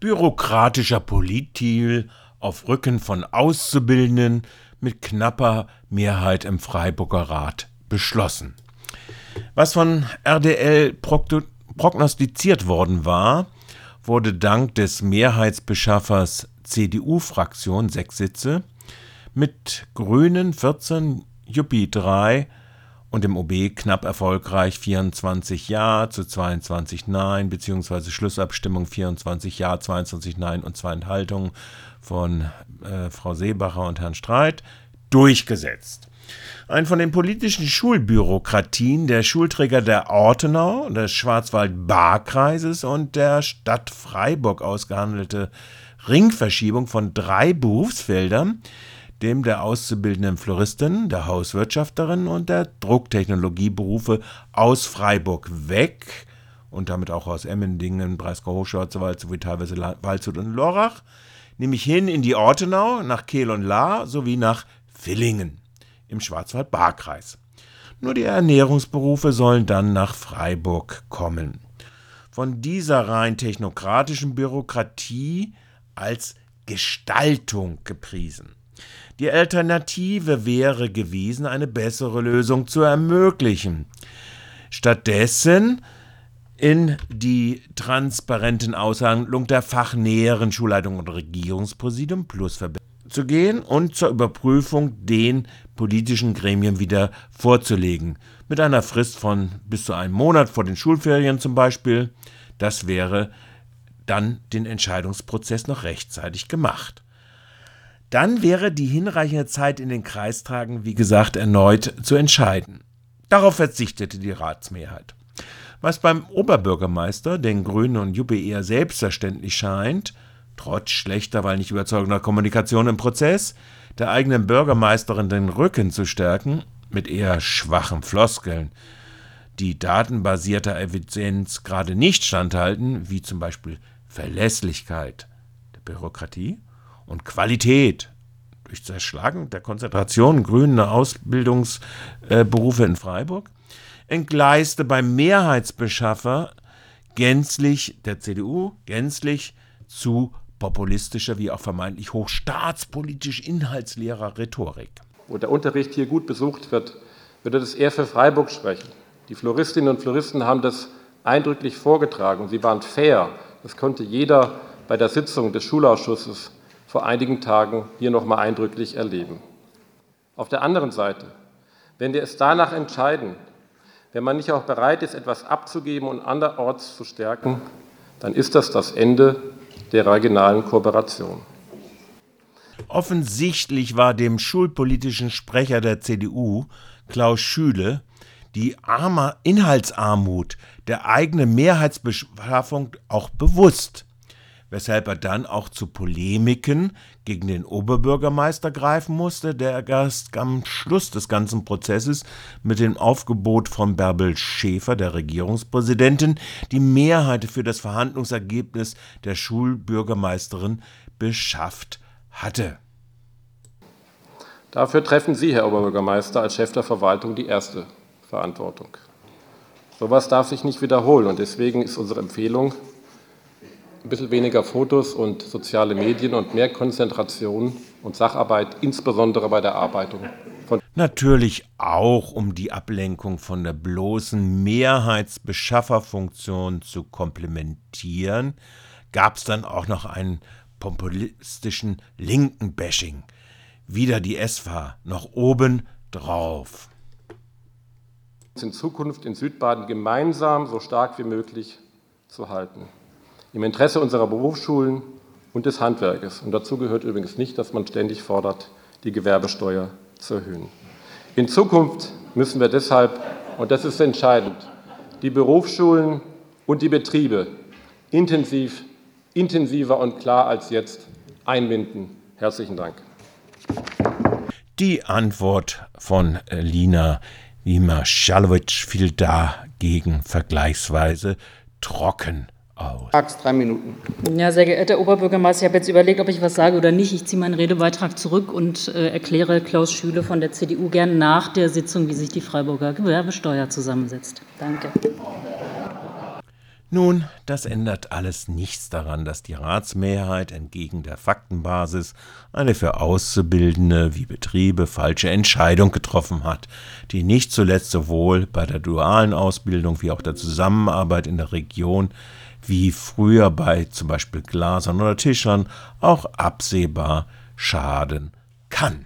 bürokratischer Polittil auf Rücken von Auszubildenden mit knapper Mehrheit im Freiburger Rat beschlossen. Was von RDL prognostiziert worden war, wurde dank des Mehrheitsbeschaffers CDU-Fraktion sechs Sitze mit Grünen 14, Juppie 3 und dem OB knapp erfolgreich 24 Ja zu 22 Nein, beziehungsweise Schlussabstimmung 24 Ja, 22 Nein und zwei Enthaltungen von äh, Frau Seebacher und Herrn Streit durchgesetzt. Ein von den politischen Schulbürokratien der Schulträger der Ortenau, des Schwarzwald-Baar-Kreises und der Stadt Freiburg ausgehandelte Ringverschiebung von drei Berufsfeldern, dem der auszubildenden Floristin, der Hauswirtschafterin und der Drucktechnologieberufe aus Freiburg weg und damit auch aus Emmendingen, Breisgau-Hochschwarzwald sowie teilweise Waldshut und Lorach, nämlich hin in die Ortenau, nach Kehl und Lahr sowie nach Villingen im Schwarzwald-Baar-Kreis. Nur die Ernährungsberufe sollen dann nach Freiburg kommen. Von dieser rein technokratischen Bürokratie als Gestaltung gepriesen. Die Alternative wäre gewesen, eine bessere Lösung zu ermöglichen. Stattdessen in die transparenten Aushandlung der fachnäheren Schulleitung und Regierungspräsidium plus zu gehen und zur Überprüfung den politischen Gremien wieder vorzulegen. Mit einer Frist von bis zu einem Monat vor den Schulferien zum Beispiel. Das wäre dann den Entscheidungsprozess noch rechtzeitig gemacht. Dann wäre die hinreichende Zeit in den Kreistagen, wie gesagt, erneut zu entscheiden. Darauf verzichtete die Ratsmehrheit. Was beim Oberbürgermeister, den Grünen und Juppe eher selbstverständlich scheint, trotz schlechter, weil nicht überzeugender Kommunikation im Prozess, der eigenen Bürgermeisterin den Rücken zu stärken, mit eher schwachen Floskeln, die datenbasierter Evidenz gerade nicht standhalten, wie zum Beispiel Verlässlichkeit der Bürokratie und Qualität durch Zerschlagen der Konzentration grüner Ausbildungsberufe in Freiburg, entgleiste beim Mehrheitsbeschaffer gänzlich der CDU gänzlich zu populistischer wie auch vermeintlich hochstaatspolitisch inhaltsleerer Rhetorik. Wo der Unterricht hier gut besucht wird, würde das eher für Freiburg sprechen. Die Floristinnen und Floristen haben das eindrücklich vorgetragen. Sie waren fair. Das konnte jeder bei der Sitzung des Schulausschusses vor einigen Tagen hier noch mal eindrücklich erleben. Auf der anderen Seite, wenn wir es danach entscheiden, wenn man nicht auch bereit ist, etwas abzugeben und anderorts zu stärken, dann ist das das Ende der regionalen Kooperation. Offensichtlich war dem schulpolitischen Sprecher der CDU, Klaus Schüle, die Inhaltsarmut der eigenen Mehrheitsbeschaffung auch bewusst weshalb er dann auch zu Polemiken gegen den Oberbürgermeister greifen musste, der erst am Schluss des ganzen Prozesses mit dem Aufgebot von Bärbel Schäfer, der Regierungspräsidentin, die Mehrheit für das Verhandlungsergebnis der Schulbürgermeisterin beschafft hatte. Dafür treffen Sie, Herr Oberbürgermeister, als Chef der Verwaltung die erste Verantwortung. So etwas darf sich nicht wiederholen und deswegen ist unsere Empfehlung, ein bisschen weniger Fotos und soziale Medien und mehr Konzentration und Sacharbeit, insbesondere bei der Arbeitung. Von Natürlich auch, um die Ablenkung von der bloßen Mehrheitsbeschafferfunktion zu komplementieren, gab es dann auch noch einen populistischen linken Bashing. Wieder die SVA noch oben drauf. In Zukunft in Südbaden gemeinsam so stark wie möglich zu halten im Interesse unserer Berufsschulen und des Handwerkes. Und dazu gehört übrigens nicht, dass man ständig fordert, die Gewerbesteuer zu erhöhen. In Zukunft müssen wir deshalb, und das ist entscheidend, die Berufsschulen und die Betriebe intensiv, intensiver und klar als jetzt einbinden. Herzlichen Dank. Die Antwort von Lina Wiemer-Schalowitsch fiel dagegen vergleichsweise trocken aus. Max, drei Minuten. Ja, sehr geehrter Oberbürgermeister, ich habe jetzt überlegt, ob ich was sage oder nicht. Ich ziehe meinen Redebeitrag zurück und äh, erkläre Klaus Schüle von der CDU gern nach der Sitzung, wie sich die Freiburger Gewerbesteuer zusammensetzt. Danke. Nun, das ändert alles nichts daran, dass die Ratsmehrheit entgegen der Faktenbasis eine für Auszubildende wie Betriebe falsche Entscheidung getroffen hat, die nicht zuletzt sowohl bei der dualen Ausbildung wie auch der Zusammenarbeit in der Region wie früher bei zum Beispiel Glasern oder Tischern auch absehbar schaden kann.